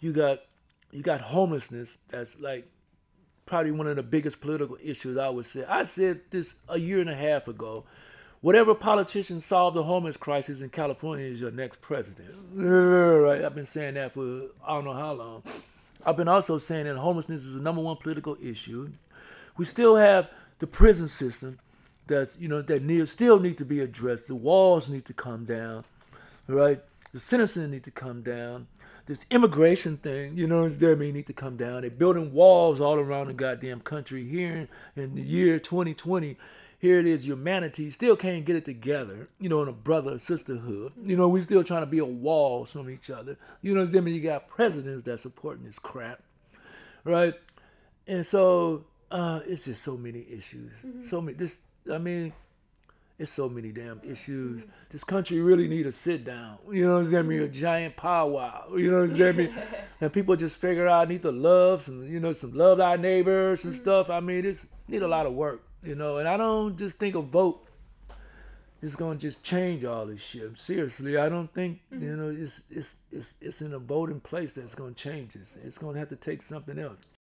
You got you got homelessness. That's like probably one of the biggest political issues. I would say. I said this a year and a half ago. Whatever politician solved the homeless crisis in California is your next president. Right? I've been saying that for I don't know how long. I've been also saying that homelessness is the number one political issue. We still have the prison system that's you know that need, still need to be addressed. The walls need to come down, right? The sentencing need to come down. This immigration thing, you know, is there may need to come down. They're building walls all around the goddamn country. Here in the year 2020, here it is, humanity still can't get it together, you know, in a brother sisterhood. You know, we still trying to build walls from each other. You know, then you got presidents that supporting this crap, right? And so uh, it's just so many issues. Mm-hmm. So many. This, I mean, it's so many damn issues. Mm-hmm. This country really need a sit down. You know what I'm saying? Mm-hmm. A giant powwow. You know what I'm saying? and people just figure out need to love some, you know, some love our neighbors and mm-hmm. stuff. I mean, it's need a lot of work. You know, and I don't just think a vote is gonna just change all this shit. Seriously, I don't think mm-hmm. you know it's it's it's it's in a voting place that's gonna change this. It's gonna have to take something else.